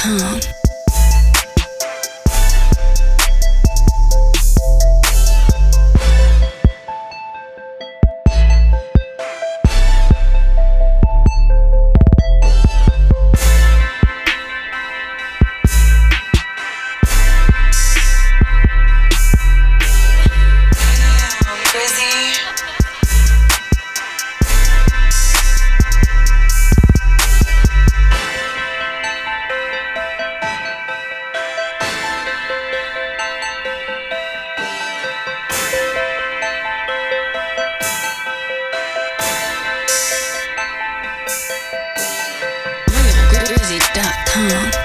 Zscoop.com. sunlight.